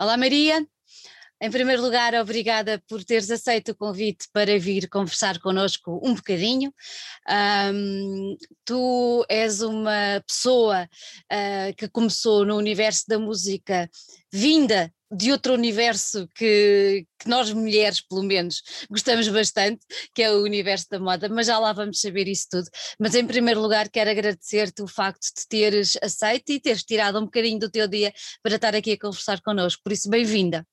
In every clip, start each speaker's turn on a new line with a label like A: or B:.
A: Olá Maria, em primeiro lugar, obrigada por teres aceito o convite para vir conversar connosco um bocadinho. Um, tu és uma pessoa uh, que começou no universo da música vinda de outro universo que, que, nós mulheres, pelo menos, gostamos bastante, que é o universo da moda, mas já lá vamos saber isso tudo. Mas em primeiro lugar quero agradecer-te o facto de teres aceito e teres tirado um bocadinho do teu dia para estar aqui a conversar connosco, por isso bem-vinda.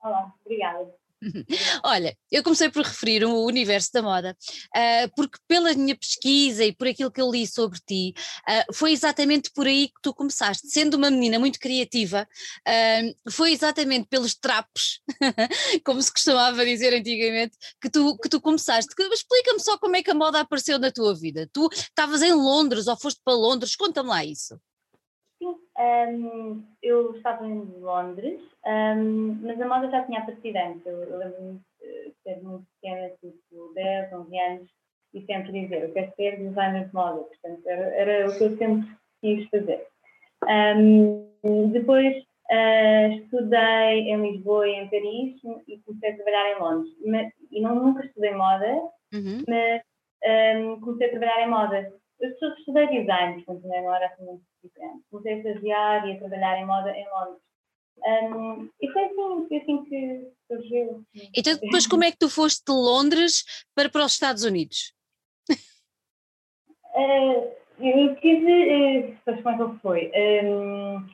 B: Olá, obrigada.
A: Olha, eu comecei por referir o universo da moda, uh, porque pela minha pesquisa e por aquilo que eu li sobre ti, uh, foi exatamente por aí que tu começaste. Sendo uma menina muito criativa, uh, foi exatamente pelos trapos, como se costumava dizer antigamente, que tu, que tu começaste. Explica-me só como é que a moda apareceu na tua vida. Tu estavas em Londres ou foste para Londres, conta-me lá isso.
B: Sim, um, eu estava em Londres, um, mas a moda já tinha aparecido antes. Eu, eu lembro-me de ser muito pequena, tipo 10, 11 anos, e sempre dizer: Eu quero ser designer de moda. Portanto, era, era o que eu sempre quis fazer. Um, depois uh, estudei em Lisboa e em Paris e comecei a trabalhar em Londres. Mas, e não, nunca estudei moda, uhum. mas comecei a trabalhar em moda. Eu estudei design, portanto, não era assim muito diferente. Comecei a estagiar e a trabalhar em moda em Londres. Um, e foi assim, foi assim que surgiu.
A: Então, depois, como é que tu foste de Londres para, para os Estados Unidos?
B: Uh, eu tive. Uh, como é que foi? Um,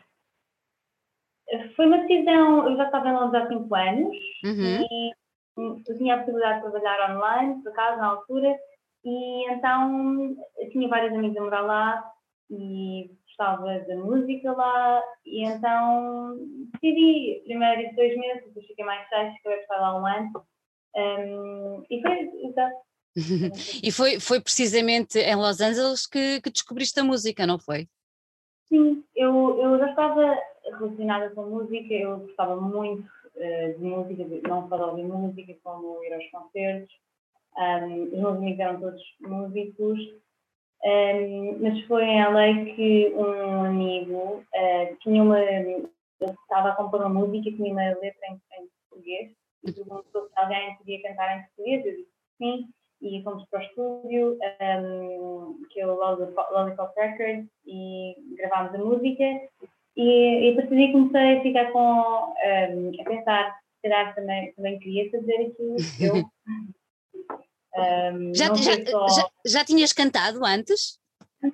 B: foi uma decisão. Eu já estava em Londres há 5 anos uhum. e eu tinha a possibilidade de trabalhar online, por acaso, na altura, e então tinha vários amigos a morar lá e gostava da música lá e então decidi primeiro ir dois meses, depois fiquei mais seis, eu ia estar lá um ano um, e foi exato.
A: e foi, foi precisamente em Los Angeles que, que descobriste a música, não foi?
B: Sim, eu, eu já estava relacionada com música, eu gostava muito uh, de música, não só de ouvir música, como ir aos concertos. Um, os meus amigos eram todos músicos um, mas foi em LA que um amigo uh, tinha uma. estava a compor uma música e tinha uma letra em, em português e perguntou se alguém podia cantar em português. Eu disse sim e fomos para o estúdio, um, que é o Lollipop Records, e gravámos a música. E, e a partir daí comecei a ficar com. A pensar, se calhar também, também queria fazer aquilo eu.
A: Um, já, já, só... já, já, tinhas cantado antes?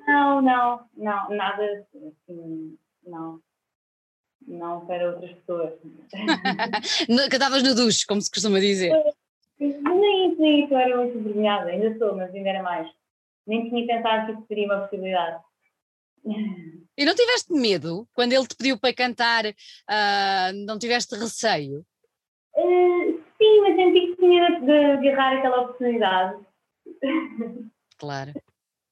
B: Não, não, não, nada assim, não. Não para outras pessoas.
A: Cantavas no duche, como se costuma dizer.
B: Nem nem isso, eu era muito envergonhada, ainda sou, mas ainda era mais. Nem tinha pensado que isso seria uma possibilidade.
A: E não tiveste medo quando ele te pediu para cantar? Uh, não tiveste receio?
B: Uh, Sim, mas senti que tinha de agarrar aquela oportunidade.
A: Claro.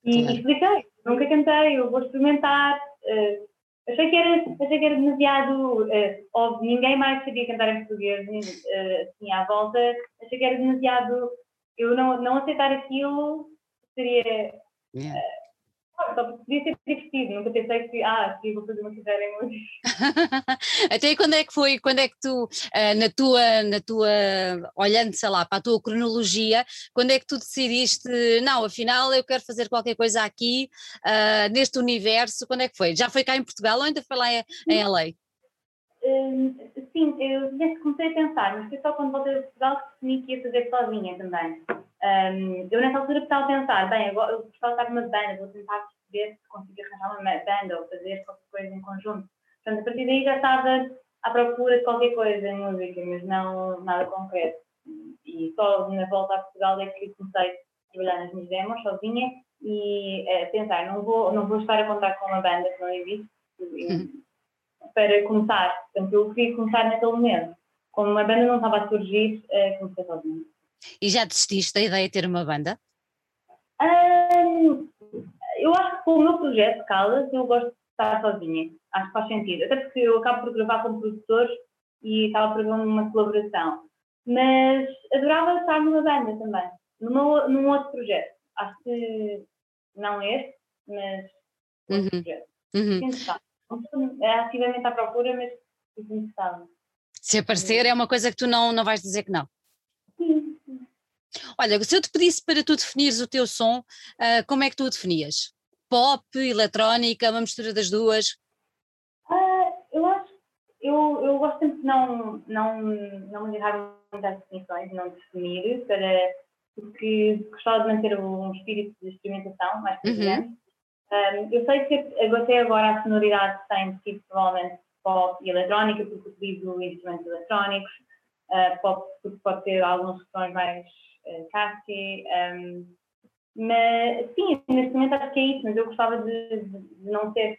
B: e
A: claro.
B: expliquei, nunca cantei, eu vou experimentar. Uh, achei, que era, achei que era demasiado uh, óbvio, ninguém mais sabia cantar em português uh, assim à volta. Achei que era demasiado. Eu não, não aceitar aquilo seria. Yeah. Só podia ser divertido, nunca pensei que, ah, sim, vou fazer uma carreira em música.
A: Até quando é que foi, quando é que tu, eh, na tua, na tua, olhando, sei lá, para a tua cronologia, quando é que tu decidiste, não, afinal eu quero fazer qualquer coisa aqui, uh, neste universo, quando é que foi? Já foi cá em Portugal ou ainda foi lá em, em LA?
B: Hum, sim, eu comecei a pensar, mas foi só quando voltei a Portugal que defini que ia fazer sozinha também. Um, eu nessa altura estava a pensar, bem, agora eu gostava de estar numa banda, vou tentar perceber se consigo arranjar uma banda ou fazer qualquer coisa em conjunto. Portanto, a partir daí já estava à procura de qualquer coisa em música, mas não nada concreto. E só na volta a Portugal é que comecei a trabalhar nas minhas demos sozinha e a pensar, não vou, não vou estar a contar com uma banda que não existe para começar. Portanto, eu queria começar naquele momento. Como uma banda não estava a surgir, eh, comecei sozinha.
A: E já desististe da ideia de ter uma banda?
B: Um, eu acho que com o meu projeto Calas eu gosto de estar sozinha. Acho que faz sentido. Até porque eu acabo por gravar como produtor e acaba por haver uma colaboração. Mas adorava estar numa banda também, numa, num outro projeto. Acho que não este, mas outro uhum. projeto. Uhum. É ativamente à procura, mas interessava.
A: Se aparecer, é uma coisa que tu não, não vais dizer que não. Olha, se eu te pedisse para tu definires o teu som, uh, como é que tu o definias? Pop, eletrónica, uma mistura das duas?
B: Uh, eu acho, eu, eu gosto sempre de não, não, não me agarrar muitas definições, não definir, para, porque gostava de manter um espírito de experimentação mais presente. Uhum. Um, eu sei que até agora a sonoridade tem sido provavelmente pop e eletrónica, porque utilizo instrumentos eletrónicos, uh, pop porque pode ter alguns sons mais catchy, um, mas sim, neste momento acho que é isso, mas eu gostava de, de não ter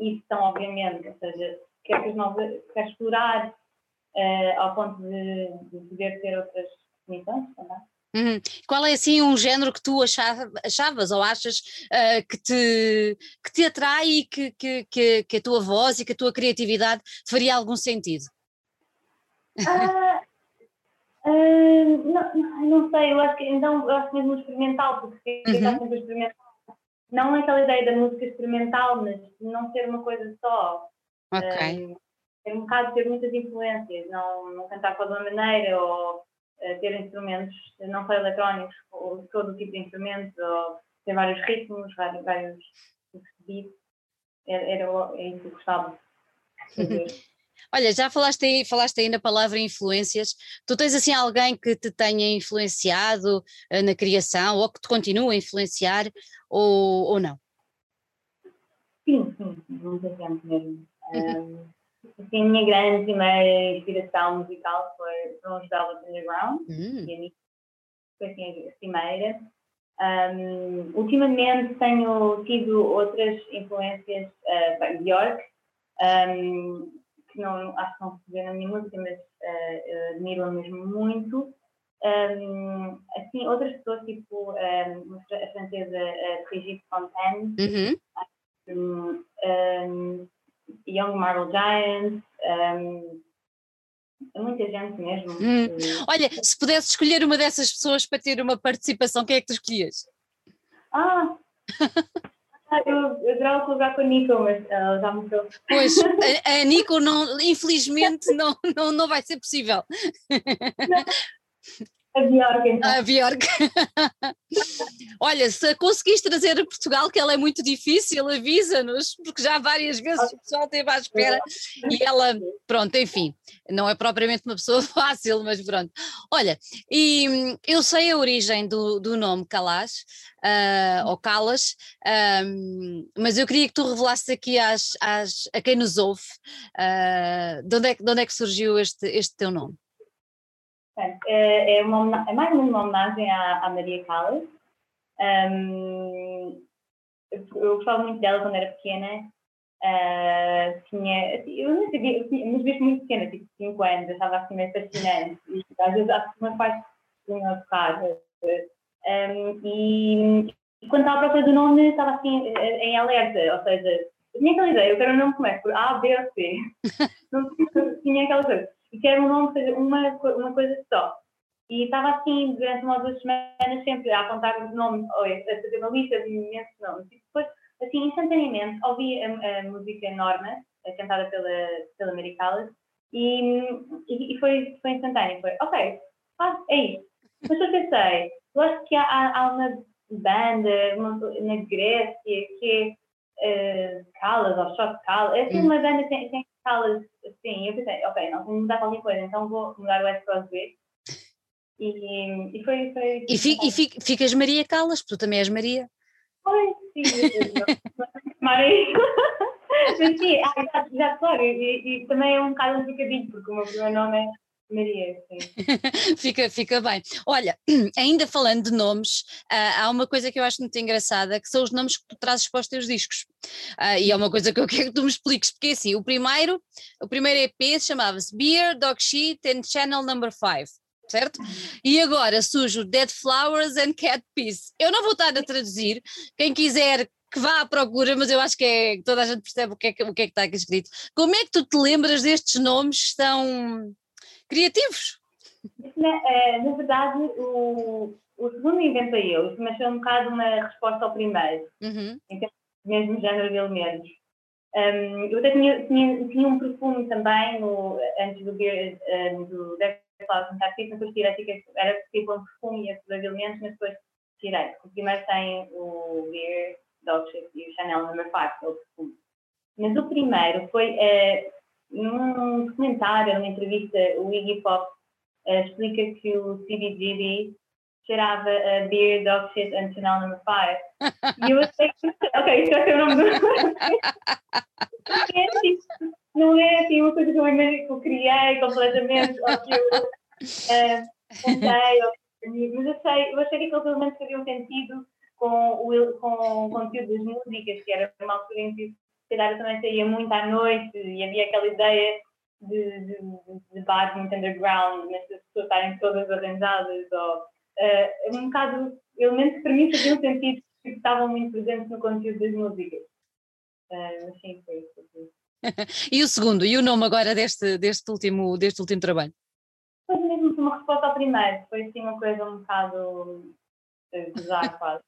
B: isso tão obviamente, ou seja, quero, que novas, quero explorar uh, ao ponto de, de poder ter outras definições também.
A: Uhum. Qual é assim um género que tu achava, achavas ou achas uh, que, te, que te atrai e que, que, que, que, a tua voz e que a tua criatividade faria algum sentido?
B: Uh, uh, não, não sei, eu acho que então eu acho mesmo experimental, porque uhum. eu sempre experimental. Não aquela ideia da música experimental, mas não ser uma coisa só.
A: Ok.
B: é um bocado ter muitas influências, não, não cantar de uma maneira ou ter instrumentos não só eletrónicos, ou todo tipo de instrumentos, ou ter vários ritmos, vários, vários beats. Era, era, é isso que gostava
A: Olha, já falaste aí, falaste aí na palavra influências. Tu tens assim alguém que te tenha influenciado uh, na criação ou que te continua a influenciar ou, ou não?
B: Sim, sim, muita gente mesmo. Um, Assim, a minha grande primeira inspiração musical foi os Velvet Underground,
A: uhum.
B: e a minha foi assim, a primeira. Um, ultimamente tenho tido outras influências, uh, Bjork, um, que não, acho que não se vê na minha música, mas uh, admiro-a mesmo muito. Um, assim, outras pessoas, tipo um, a francesa uh, Brigitte Fontaine,
A: uhum.
B: um, Young Marble Giants, um, muita gente mesmo.
A: Hum. Olha, se pudesse escolher uma dessas pessoas para ter uma participação, quem é que tu escolhias?
B: Ah! eu, adorava colocar com a Nico, mas ela já morreu.
A: Pois, a, a Nico não, infelizmente não, não, não vai ser possível.
B: A Bjork, então.
A: A. Olha, se conseguiste trazer a Portugal, que ela é muito difícil, avisa-nos, porque já várias vezes o pessoal esteve à espera e ela, pronto, enfim, não é propriamente uma pessoa fácil, mas pronto. Olha, e hum, eu sei a origem do, do nome Calas, uh, ou Calas, um, mas eu queria que tu revelasses aqui às, às, a quem nos ouve uh, de, onde é, de onde é que surgiu este, este teu nome.
B: É, é, uma, é mais uma homenagem à, à Maria Callas. Um, eu, gostava muito dela quando era pequena. Uh, tinha, eu não sabia, eu tinha, mas mesmo muito pequena, tipo 5 anos, eu estava assim meio fascinante. E às vezes acho que meus pais tinham a tocar. Um, e, e quando estava à procura do nome, estava assim em alerta, ou seja, eu tinha aquela ideia, eu quero um nome como é, por A, B ou C. não tinha aquela coisa e quero um nome seja uma, uma coisa só. E estava assim durante uma ou duas semanas sempre a apontar os nomes, ou a fazer uma lista de imensos nomes. E depois, assim, instantaneamente, ouvi a, a música Norma, cantada pela, pela Mary Callas, e, e, e, foi, foi instantâneo. Foi, ok, ah, é isso. Mas eu pensei, eu acho que há, há uma banda uma, na Grécia que é uh, Callas, ou Shot Callas, é assim uma banda que tem, tem Callas Sim, eu pensei, ok, não, vou mudar qualquer coisa, então vou mudar o S para o Z. E, e foi. foi
A: e, fi, e fi, ficas Maria porque tu também és Maria.
B: Oi, sim, Maria. Mas sim, ah, já, já claro, e, e, também é um bocado um trocadilho, porque o meu primeiro nome é Maria, sim.
A: fica, fica bem. Olha, ainda falando de nomes, uh, há uma coisa que eu acho muito engraçada, que são os nomes que tu trazes para os teus discos. Uh, e é uma coisa que eu quero que tu me expliques, porque é assim, o primeiro, o primeiro EP chamava-se Beer, Dog Shit and Channel Number 5 certo? E agora surge o Dead Flowers and Cat Peace. Eu não vou estar a traduzir, quem quiser que vá à procura, mas eu acho que é, toda a gente percebe o que, é que, o que é que está aqui escrito. Como é que tu te lembras destes nomes tão criativos?
B: Na, é, na verdade, o, o segundo inventei eu, mas foi um bocado uma resposta ao primeiro,
A: uhum.
B: em termos mesmo género de elementos. Um, eu até tinha, tinha, tinha, um perfume também no, antes do um, do Death Cloud Fantastic, depois tirei, era tipo um perfume e provavelmente, mas depois tirei. O primeiro tem o Beer, Dolce e o Chanel Number 5, que é o perfume. Mas o primeiro foi uh, num documentário, numa entrevista, o Iggy Pop uh, explica que o CBGB cheirava a Beer, Dog Shit and Chanel Number 5. E eu achei que, ok, isto vai ser o nome do Não é assim uma coisa que eu, imagine, que eu criei completamente, ou que eu uh, contei, mas eu achei, eu achei que aquilo pelo menos fazia um sentido com o, com o conteúdo das músicas, que era uma altura em que calhar eu também saía muito à noite e havia aquela ideia de, de, de bares muito underground, mas as pessoas estarem todas arranjadas ou uh, um bocado elementos que para mim faziam sentido que estavam muito presentes no conteúdo das músicas. Uh, mas sim, foi isso.
A: e o segundo, e o nome agora deste, deste, último, deste último trabalho?
B: Foi mesmo uma resposta ao primeiro, foi assim uma coisa um bocado eh, quase.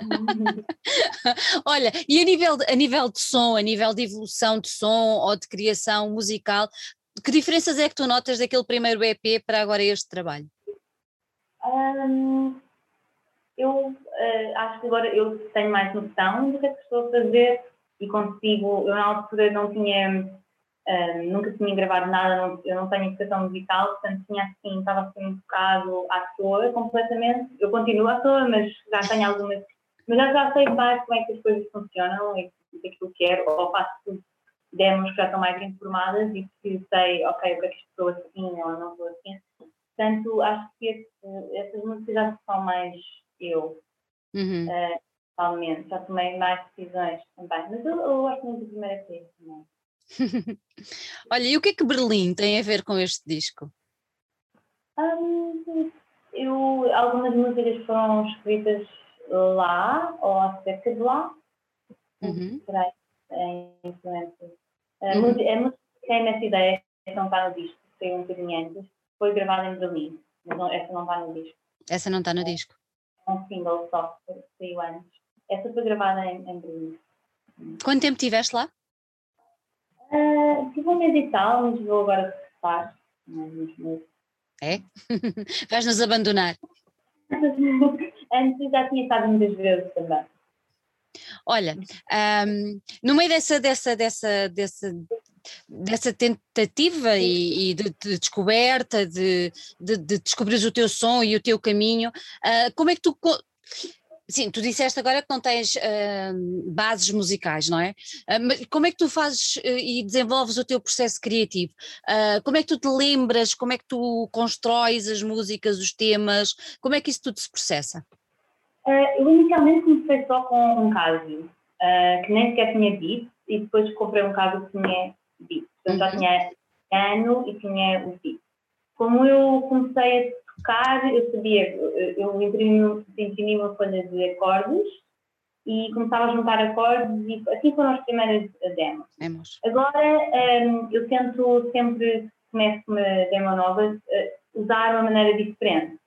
A: Olha, e a nível, a nível de som, a nível de evolução de som ou de criação musical, que diferenças é que tu notas daquele primeiro EP para agora este trabalho?
B: Eu uh, acho que agora eu tenho mais noção do que é que estou a fazer e consigo. Eu, na altura, não tinha. Nunca tinha gravado nada, não, eu não tenho educação musical, portanto, tinha assim, estava assim um bocado à toa completamente. Eu continuo à toa, mas já tenho algumas. Mas já, já sei mais como é que as coisas funcionam e o que é que eu quero, ou faço demos que já estão mais informadas e que sei, ok, o que é que estou assim ou não estou assim Portanto, acho que esse, essas músicas já são mais eu, uhum. uh. Já tomei mais decisões também. Mas eu, eu gosto muito da primeira vez também.
A: Olha, e o que é que Berlim tem a ver com este disco?
B: Um, eu, algumas músicas foram escritas lá, ou acerca de lá. Uhum. Será em influência. A, uhum. a música tem nessa ideia, que não está no disco, foi um bocadinho antes, foi gravada em Berlim, mas não, essa não está no disco.
A: Essa não está no disco?
B: É um single só, saiu antes. Essa foi gravada em, em Berlim.
A: Quanto tempo estiveste lá?
B: Uh, tive um mês e tal, mas vou agora regressar.
A: É? Vais-nos abandonar?
B: Antes já tinha estado muitas vezes também.
A: Olha, um, no meio dessa, dessa, dessa, dessa dessa tentativa e, e de, de, descoberta, de, de, de descobrir o teu som e o teu caminho, uh, como é que tu. Sim, tu disseste agora que não tens uh, bases musicais, não é? Uh, mas como é que tu fazes uh, e desenvolves o teu processo criativo? como é que tu te lembras? Como é que tu constróis as músicas, os temas? Como é que isso tudo se processa?
B: Eu inicialmente comecei só com um caso, que nem sequer tinha dito, e depois comprei um caso que tinha beat. Eu já uhum. tinha ano e tinha o beat. Como eu comecei a tocar, eu sabia, eu imprimi, imprimi uma folha de acordes e começava a juntar acordes e assim foram as primeiras demos. demos. Agora um, eu tento sempre, começo uma demo nova, usar uma maneira diferente.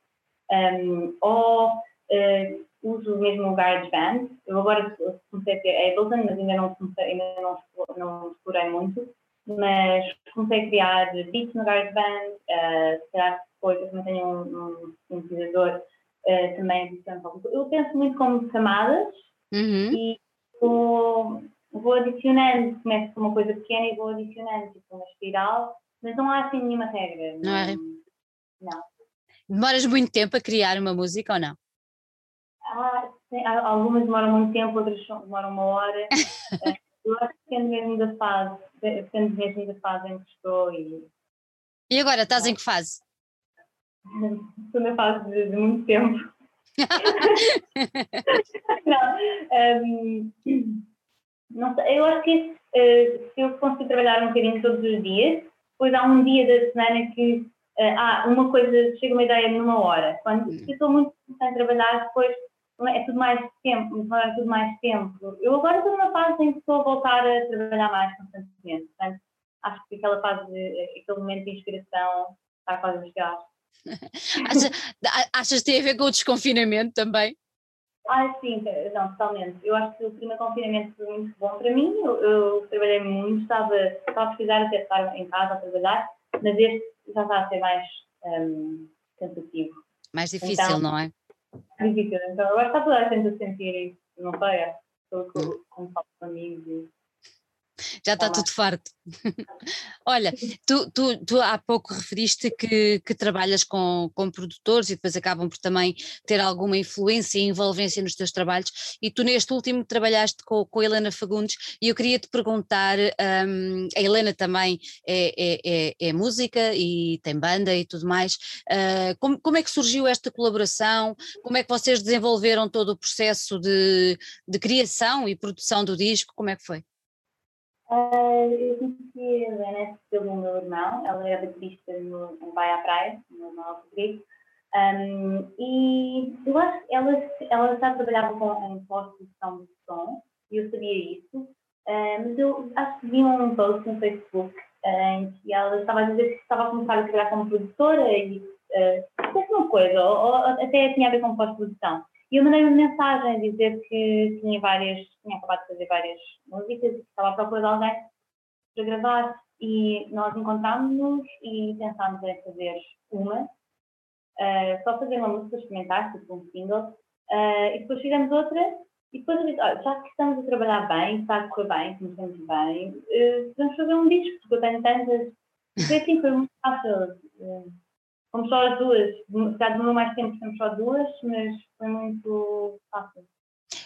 B: Um, ou uh, uso mesmo o GarageBand. Eu agora comecei a ter Ableton, mas ainda não comecei, ainda não, não explorei muito mas comecei a criar beats no GarageBand, uh, se calhar depois eu também tenho um, um sintetizador uh, também adicionando Eu penso muito como camadas uhum. e vou, vou adicionando, começo com uma coisa pequena e vou adicionando, tipo uma espiral, mas não há assim nenhuma regra.
A: Não,
B: é?
A: Não. Demoras muito tempo a criar uma música ou não?
B: Ah, sim, algumas demoram muito tempo, outras demoram uma hora. Eu acho que depende mesmo da fase, depende mesmo da fase em que estou e.
A: E agora, estás em que fase?
B: Estou na fase de, de muito tempo. não, um, não sei, eu acho que uh, se eu conseguir trabalhar um bocadinho todos os dias, depois há um dia da semana que uh, há uma coisa, chega uma ideia numa hora. Quando hum. eu estou muito sem trabalhar, depois é tudo mais tempo, demora tudo mais tempo. Eu agora estou numa fase em que estou a voltar a trabalhar mais constantemente, portanto, acho que aquela fase, aquele momento de inspiração está quase a chegar.
A: achas, achas que tem a ver com o desconfinamento também?
B: Ah, sim, não, totalmente. Eu acho que o primeiro confinamento foi muito bom para mim. Eu, eu trabalhei muito, estava, estava a precisar até estar em casa a trabalhar, mas este já está a ser mais um, cansativo.
A: Mais difícil, então, não é?
B: Difícil. Então, agora está toda a gente a sentir isso, não sei, é, estou com, falta de amigos
A: já está tá tudo farto. Olha, tu, tu, tu, há pouco referiste que, que trabalhas com, com produtores e depois acabam por também ter alguma influência e envolvência nos teus trabalhos e tu neste último trabalhaste com, com a Helena Fagundes e eu queria te perguntar, um, a Helena também é, é, é, é, música e tem banda e tudo mais, uh, como, como é que surgiu esta colaboração, como é que vocês desenvolveram todo o processo de, de criação e produção do disco, como é que foi?
B: Uh, eu conheci a Helena pelo meu irmão, ela é baterista no, no Vai à Praia, no nosso Rodrigo, um, e eu acho que ela, ela já trabalhava com, em pós-produção de som, e eu sabia isso, uh, mas eu acho que vi um post no Facebook uh, em que ela estava a dizer que estava a começar a trabalhar como produtora e uh, uma coisa, ou, ou até tinha a ver com pós-produção. E eu mandei uma mensagem a dizer que tinha várias, tinha acabado de fazer várias músicas e que estava à procura de alguém para gravar. E nós encontrámos-nos e pensámos em fazer uma, uh, só fazer uma música experimentar, tipo um single, uh, e depois fizemos outra. E depois eu disse, olha, já que estamos a trabalhar bem, está a correr bem, estamos bem, uh, podemos fazer um disco, porque eu tenho tantas. Foi assim, foi muito fácil. Fomos só as duas, já demorou mais tempo, fomos só duas, mas foi muito fácil.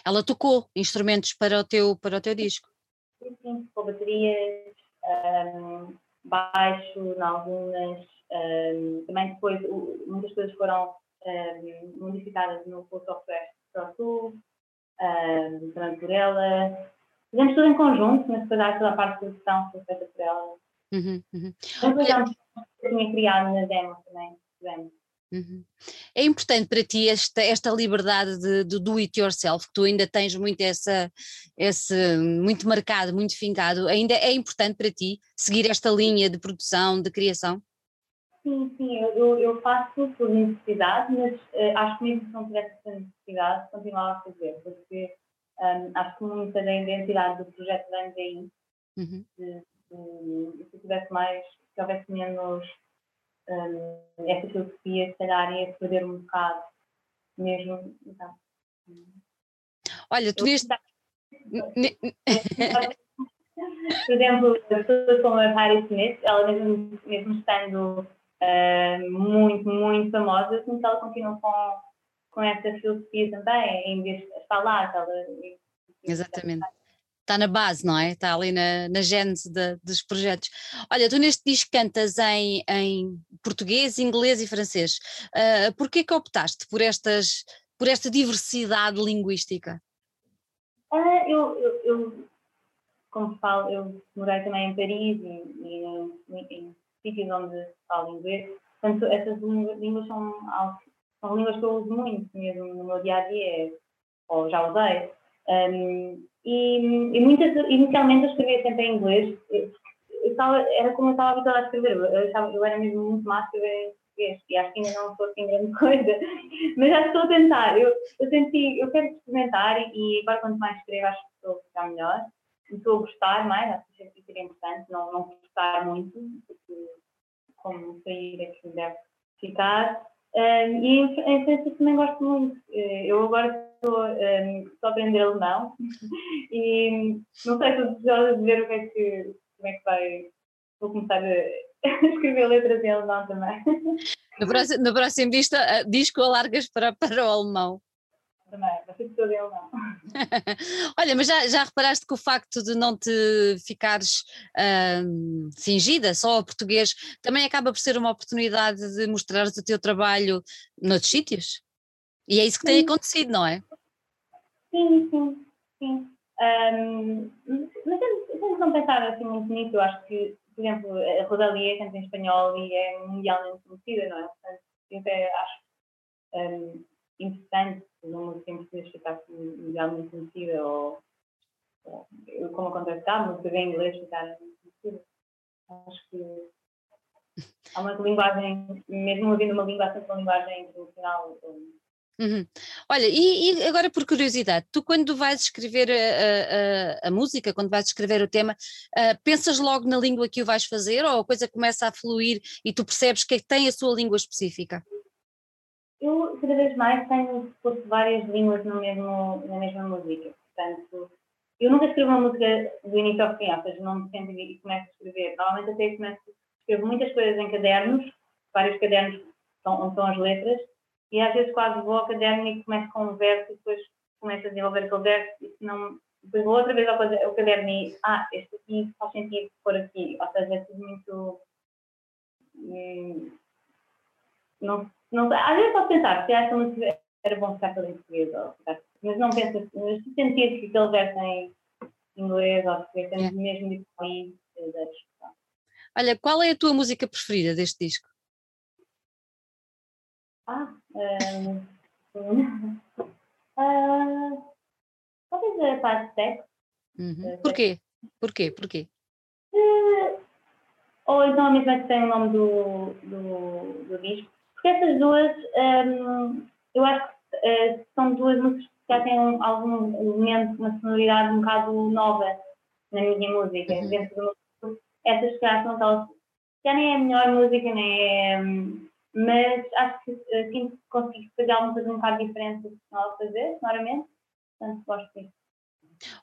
A: Ela tocou instrumentos para o teu, para o teu disco?
B: Sim, sim, tocou baterias, um, baixo, em algumas, um, também depois muitas coisas foram um, modificadas no software Pro Tools, também por ela. Fizemos tudo em conjunto, mas depois há toda a parte de produção foi feita por ela. Uhum, uhum. Eu tinha criado na demo também.
A: Uhum. É importante para ti esta, esta liberdade de, de do it yourself, que tu ainda tens muito essa, esse, muito marcado, muito fincado, ainda é importante para ti seguir esta linha de produção, de criação?
B: Sim, sim, eu, eu faço por necessidade, mas uh, acho que mesmo se não tivesse essa necessidade, continuava a fazer, porque um, acho que muita da identidade do projeto vem daí. Uhum. Se, se, se tivesse mais, se houvesse menos um, essa filosofia, se calhar, ia perder um bocado mesmo. Então,
A: Olha, tu neste.
B: Por exemplo, pessoas como a Harry Smith, ela mesmo, mesmo estando uh, muito, muito famosa, assim, ela continua com, com essa filosofia também, em vez de estar lá. Ela,
A: Exatamente está na base, não é? Está ali na, na gênese de, dos projetos. Olha, tu neste disco cantas em, em português, inglês e francês. Uh, Porquê que optaste por, estas, por esta diversidade linguística?
B: Uh, eu, eu, eu, como falo, eu morei também em Paris e, em, sítios onde falo inglês, portanto essas línguas são, são línguas que eu uso muito mesmo no meu dia a dia, ou já usei. Um, e, e muitas, inicialmente eu escrevia sempre em inglês, estava, era como eu estava habituada a escrever, eu, eu era mesmo muito má a escrever em português. E acho que ainda não sou assim grande coisa, mas já estou a tentar. Eu, eu senti, eu quero experimentar e agora quanto mais escrevo acho que estou a ficar melhor, estou a gostar mais, acho que seria importante. Não, não gostar muito, porque como sair é que deve ficar. Um, e em, em francês também gosto muito. Eh, eu agora estou, um, estou a aprender alemão e não sei se estou a ver o que é que, como é que vai. Vou começar a escrever letras em alemão também.
A: No próximo, no próximo disco, disco alargas para, para o alemão.
B: Também, ser todo.
A: Olha, mas já, já reparaste que o facto de não te ficares um, cingida só ao português também acaba por ser uma oportunidade de mostrares o teu trabalho noutros sítios? E é isso que tem acontecido, não é?
B: Sim, sim, sim. Um, mas sempre não pensava assim muito nisso. Eu acho que, por exemplo, a Rodalia canta em espanhol e é mundialmente conhecida, não é? Portanto, eu até acho um, interessante uma música em português ficar mundialmente conhecida ou, ou como acontece cá, música em inglês ficar conhecida. Acho que há uma linguagem, mesmo ouvindo uma língua, uma linguagem internacional
A: Uhum. Olha, e, e, agora por curiosidade, tu quando vais escrever a, a, a música, quando vais escrever o tema, uh, pensas logo na língua que o vais fazer ou a coisa começa a fluir e tu percebes que tem a sua língua específica?
B: Eu cada vez mais tenho fosse várias línguas no mesmo, na mesma música, portanto, eu nunca escrevo uma música do início ao fim, ou seja, não me sento e começo a escrever. Normalmente até começo, escrevo muitas coisas em cadernos, vários cadernos onde estão as letras, e às vezes quase vou ao caderno e começo com um verso e depois começo a desenvolver aquele verso e não, depois vou outra vez ao, caderno e ah, este aqui faz sentido pôr aqui, ou seja, é tudo muito hum, não, não, às vezes posso pensar se esta música era bom ficar toda em português mas não penso assim, mas se sentir que aquele verso em inglês ou português tem é. mesmo de país da expressão.
A: Olha, qual é a tua música preferida deste disco?
B: Ah, um, uh, talvez a parte de sexo.
A: Uhum. Porquê? Porquê? Porquê?
B: Uh, ou então a mesma que tem o nome do, do, do disco. Porque essas duas, um, eu acho que uh, são duas músicas que já têm algum elemento, uma sonoridade um bocado nova na minha música. Uhum. Dentro do meu essas já são aquelas. Já nem é a melhor música, nem é. Um, mas acho que assim consigo fazer alguma coisa um bocado diferente do que costumava fazer, sonoramente, portanto gosto disso.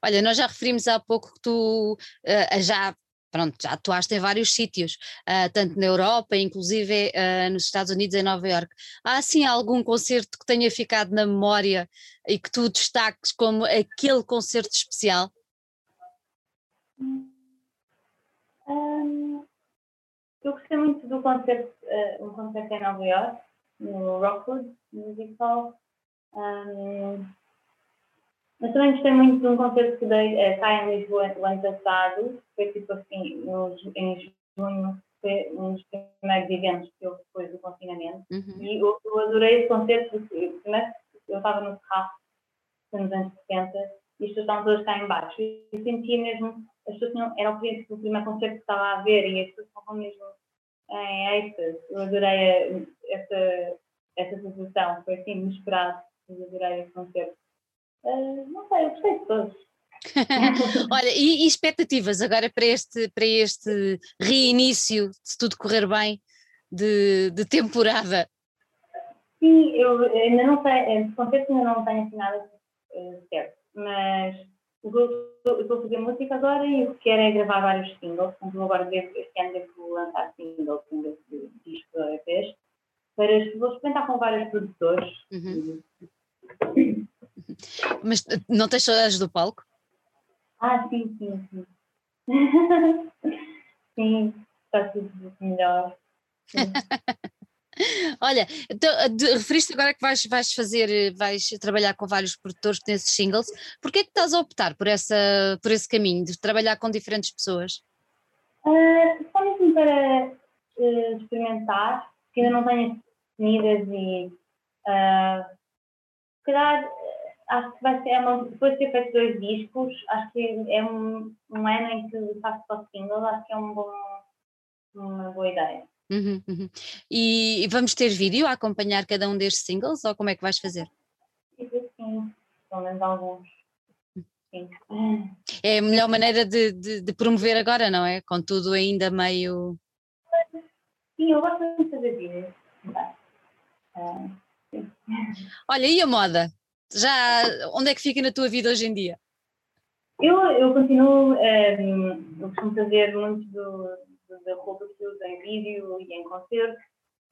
A: Olha, nós já referimos há pouco que tu uh, já pronto, já atuaste em vários sítios, uh, tanto na Europa, inclusive uh, nos Estados Unidos, em Nova York. Há assim algum concerto que tenha ficado na memória e que tu destaques como aquele concerto especial?
B: Um, eu gostei muito do concerto, uh, um concerto em Nova York, no Rockwood Music Hall. Um, mas também gostei muito de um concerto que dei uh, cá em Lisboa o ano passado, foi tipo assim, no, em junho, foi um dos primeiros eventos que eu depois do confinamento. Uhum. E eu, eu, adorei esse concerto, porque primeiro eu estava no terraço nos anos 70 e as pessoas estavam todas cá embaixo. E eu sentia mesmo as pessoas tinham, era o primeiro, o primeiro concerto que estava a ver e as pessoas estavam mesmo em êxtase. Eu adorei essa, essa sensação, foi assim, inesperado. Eu adorei esse concerto. Uh, não sei, eu gostei de todos.
A: Olha, e, e, expectativas agora para este, para este reinício, se tudo correr bem, de, de temporada?
B: Sim, eu ainda não sei, de concerto ainda não tenho assim nada uh, certo, mas eu estou a fazer música agora e o que quero é gravar vários singles. Então, agora este ano devo lançar singles, singles de disco a vez, para vou experimentar com vários produtores. Uhum.
A: Mas não tens saudades do palco?
B: Ah, sim, sim, sim. sim, está tudo melhor.
A: Olha, então, de, referiste agora que vais, vais fazer, vais trabalhar com vários produtores nesses singles, porquê é que estás a optar por, essa, por esse caminho, de trabalhar com diferentes pessoas?
B: Uh, só mesmo para uh, experimentar, que ainda não tenho definidas e uh, se calhar acho que vai ser, é uma, depois de ter feito dois discos, acho que é um, um ano em que faço só singles, acho que é um bom, uma boa ideia.
A: Uhum, uhum. E vamos ter vídeo a acompanhar cada um destes singles ou como é que vais fazer?
B: Sim, pelo menos alguns. Sim.
A: É a melhor maneira de, de, de, promover agora, não é? Com tudo ainda meio.
B: Sim, eu gosto de fazer vídeos. Uh,
A: Olha, e a moda? Já onde é que fica na tua vida hoje em dia?
B: Eu, eu continuo, um, ehm, eu costumo fazer muito do, da roupa em vídeo e em concerto.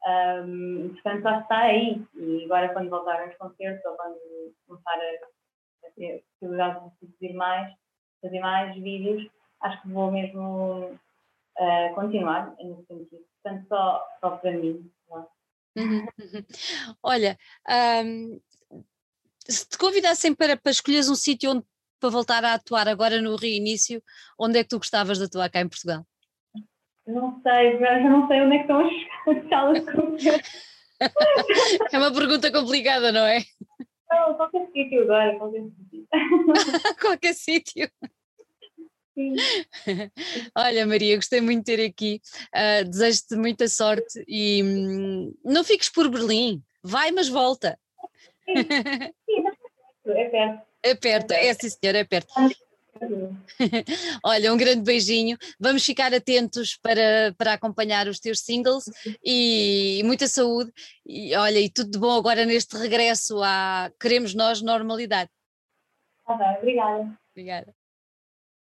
B: Um, portanto, já está aí. E agora, quando voltarem aos concertos ou quando começar a, a ter possibilidade de produzir mais, fazer mais vídeos, acho que vou mesmo uh, continuar nesse sentido. Portanto, só, só para mim. É?
A: Uhum, uhum. Olha, um, se te convidassem para, para escolheres um sítio onde para voltar a atuar agora no reinício, onde é que tu gostavas de atuar cá em Portugal?
B: Não sei, já não sei onde é que estão as salas.
A: É uma pergunta complicada, não é?
B: Não, qualquer sítio agora, qualquer sítio.
A: qualquer sítio. Sim. Olha, Maria, gostei muito de ter aqui. Uh, Desejo-te muita sorte e hum, não fiques por Berlim. Vai, mas volta.
B: Sim, é perto.
A: É perto, é sim senhor, é perto. Olha, um grande beijinho. Vamos ficar atentos para, para acompanhar os teus singles e muita saúde. E olha, e tudo de bom agora neste regresso à Queremos Nós Normalidade.
B: Tá bem, obrigada.
A: Obrigada.